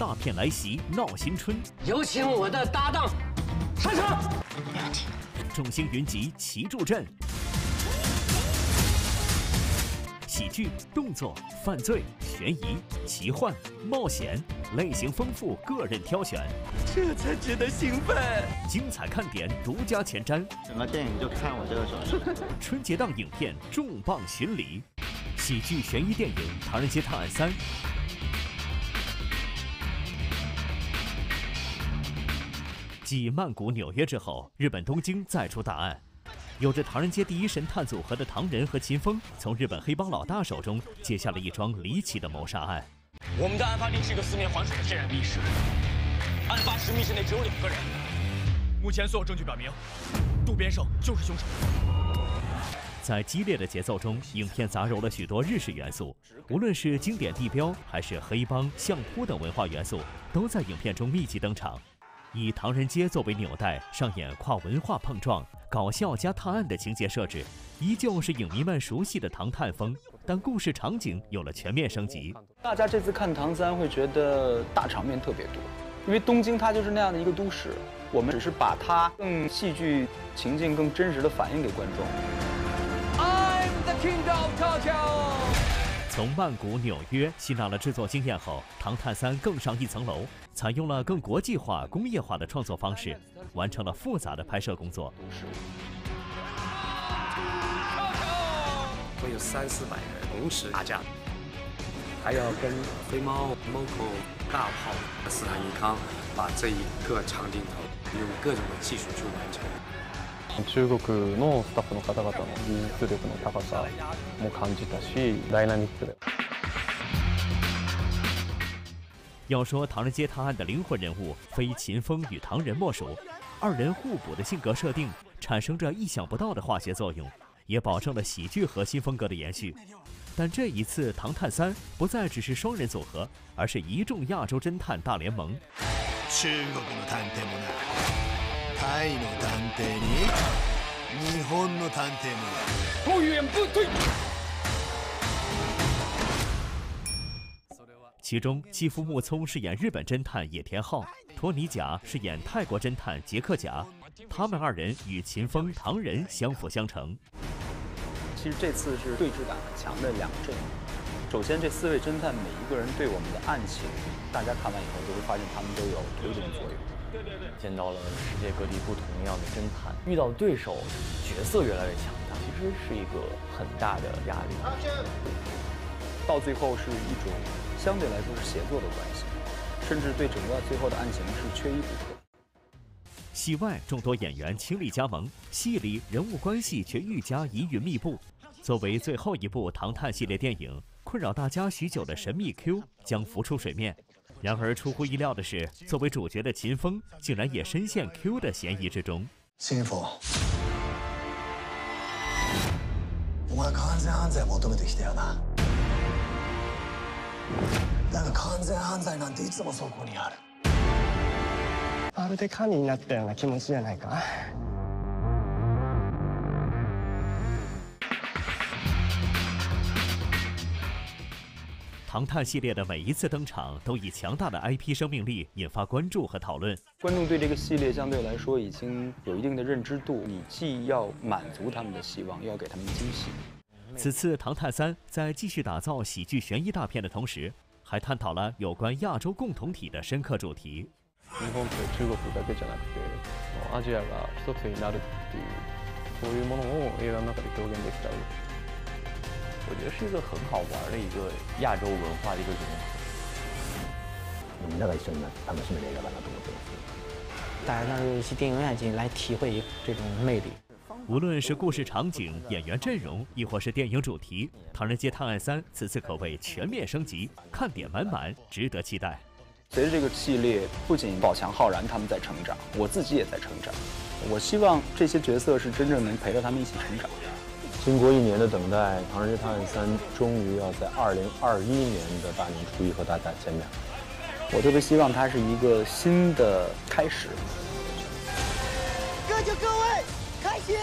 大片来袭闹新春，有请我的搭档上场。众星云集齐助阵，喜剧、动作、犯罪、悬疑、奇幻、冒险，类型丰富，个人挑选，这才值得兴奋。精彩看点独家前瞻，整个电影就看我这个手势。春节档影片重磅巡礼，喜剧悬疑电影《唐人街探案三》。继曼谷、纽约之后，日本东京再出大案。有着“唐人街第一神探”组合的唐仁和秦风，从日本黑帮老大手中接下了一桩离奇的谋杀案。我们的案发地是一个四面环水的天然密室，案发时密室内只有两个人。目前所有证据表明，渡边胜就是凶手。在激烈的节奏中，影片杂糅了许多日式元素，无论是经典地标，还是黑帮、相扑等文化元素，都在影片中密集登场。以唐人街作为纽带，上演跨文化碰撞、搞笑加探案的情节设置，依旧是影迷们熟悉的唐探风，但故事场景有了全面升级。大家这次看《唐三》会觉得大场面特别多，因为东京它就是那样的一个都市，我们只是把它更戏剧情境、更真实的反映给观众。I'm the king of Tokyo。从曼谷、纽约吸纳了制作经验后，《唐探三》更上一层楼，采用了更国际化、工业化的创作方式，完成了复杂的拍摄工作。会有三四百人同时打架，还要跟飞猫、Moco、大炮、斯坦尼康把这一个长镜头用各种的技术去完成。中国のスタッフの方々の技術力の高さも感じたし、ダイナミックで。要说《唐人街探案》的灵魂人物，非秦风与唐仁莫属。二人互补的性格设定，产生着意想不到的化学作用，也保证了喜剧核心风格的延续。但这一次，《唐探三》不再只是双人组合，而是一众亚洲侦探大联盟。 タイの探偵に日本の探偵も不远不退。其中，基夫木聪饰演日本侦探野田昊，托尼贾饰演泰国侦探杰克贾，他们二人与秦风、唐仁相辅相成。其实这次是对峙感很强的两个阵营。 首先，这四位侦探每一个人对我们的案情，大家看完以后就会发现他们都有推动作用。见到了世界各地不同样的侦探，遇到对手角色越来越强大，其实是一个很大的压力。到最后是一种相对来说是协作的关系，甚至对整个最后的案情是缺一不可。戏外众多演员倾力加盟，戏里人物关系却愈加疑云密布。作为最后一部唐探系列电影，困扰大家许久的神秘 Q 将浮出水面。然而出乎意料的是，作为主角的秦风竟然也深陷 Q 的嫌疑之中。秦风，お前完全犯罪求めてきたよな。だが完全犯罪なんていつもそこにある。まるで神になったような気持ちじゃないか。 唐探系列的每一次登场，都以强大的 IP 生命力引发关注和讨论。观众对这个系列相对来说已经有一定的认知度，你既要满足他们的希望，又要给他们惊喜。此次《唐探三》在继续打造喜剧悬疑大片的同时，还探讨了有关亚洲共同体的深刻主题。日本と中国だけじゃなくて、アジアが一つになるっていうそういうものを映画の中で表現できたら。 我觉得是一个很好玩的一个亚洲文化的一个融合。みんなが一緒になって楽しめる映画だなと思ってます。大家到去电影院进来体会这种魅力。无论是故事场景、演员阵容，亦或是电影主题，《唐人街探案三》此次可谓全面升级，看点满满，值得期待。随着这个系列，不仅宝强、浩然他们在成长，我自己也在成长。我希望这些角色是真正能陪着他们一起成长。 经过一年的等待，《唐人街探案三》终于要在二零二一年的大年初一和大家见面。我特别希望它是一个新的开始。各就各位，开始。